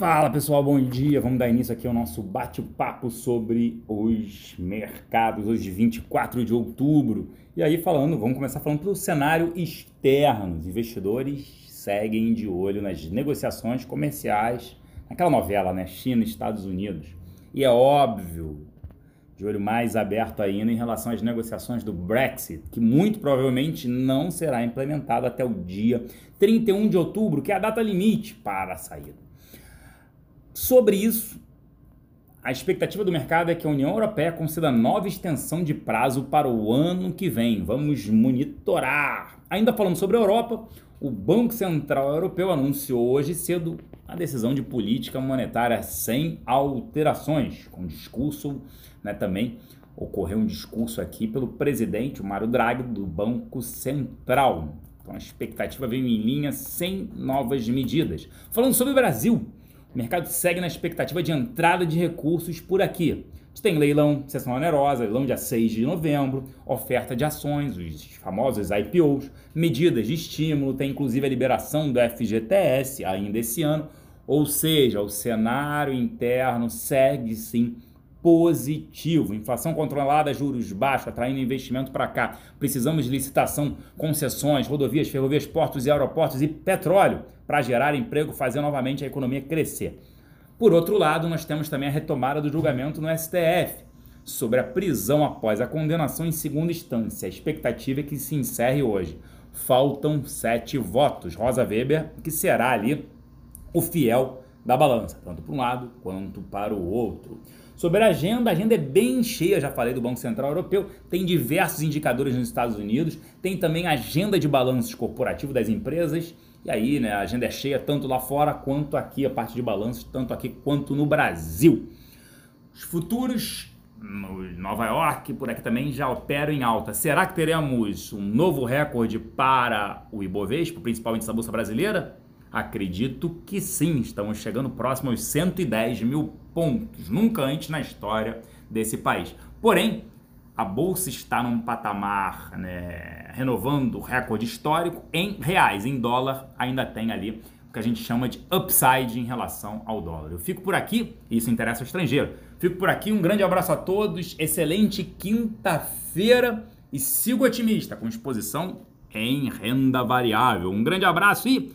Fala pessoal, bom dia. Vamos dar início aqui ao nosso bate-papo sobre os mercados, hoje 24 de outubro. E aí falando, vamos começar falando pelo cenário externo. Os investidores seguem de olho nas negociações comerciais, naquela novela, né? China, Estados Unidos. E é óbvio, de olho mais aberto ainda em relação às negociações do Brexit, que muito provavelmente não será implementado até o dia 31 de outubro, que é a data limite para a saída. Sobre isso, a expectativa do mercado é que a União Europeia conceda nova extensão de prazo para o ano que vem. Vamos monitorar. Ainda falando sobre a Europa, o Banco Central Europeu anunciou hoje cedo a decisão de política monetária sem alterações, com discurso, né, também ocorreu um discurso aqui pelo presidente, Mário Draghi, do Banco Central. Então a expectativa veio em linha sem novas medidas. Falando sobre o Brasil, o mercado segue na expectativa de entrada de recursos por aqui. A gente tem leilão, sessão onerosa, leilão dia 6 de novembro, oferta de ações, os famosos IPOs, medidas de estímulo, tem inclusive a liberação do FGTS ainda esse ano. Ou seja, o cenário interno segue sim positivo. Inflação controlada, juros baixos, atraindo investimento para cá. Precisamos de licitação, concessões, rodovias, ferrovias, portos e aeroportos e petróleo para gerar emprego, fazer novamente a economia crescer. Por outro lado, nós temos também a retomada do julgamento no STF sobre a prisão após a condenação em segunda instância. A expectativa é que se encerre hoje. Faltam sete votos. Rosa Weber, que será ali o fiel da balança, tanto para um lado quanto para o outro. Sobre a agenda, a agenda é bem cheia, já falei do Banco Central Europeu, tem diversos indicadores nos Estados Unidos, tem também agenda de balanços corporativo das empresas, e aí né, a agenda é cheia tanto lá fora quanto aqui, a parte de balanços, tanto aqui quanto no Brasil. Os futuros no Nova York, por aqui também já operam em alta. Será que teremos um novo recorde para o Ibovespa, o principal índice da Bolsa Brasileira? Acredito que sim, estamos chegando próximo aos 110 mil pontos, nunca antes na história desse país. Porém, a bolsa está num patamar né, renovando o recorde histórico em reais, em dólar ainda tem ali o que a gente chama de upside em relação ao dólar. Eu fico por aqui, isso interessa ao estrangeiro. Fico por aqui, um grande abraço a todos, excelente quinta-feira e sigo otimista com exposição em renda variável. Um grande abraço e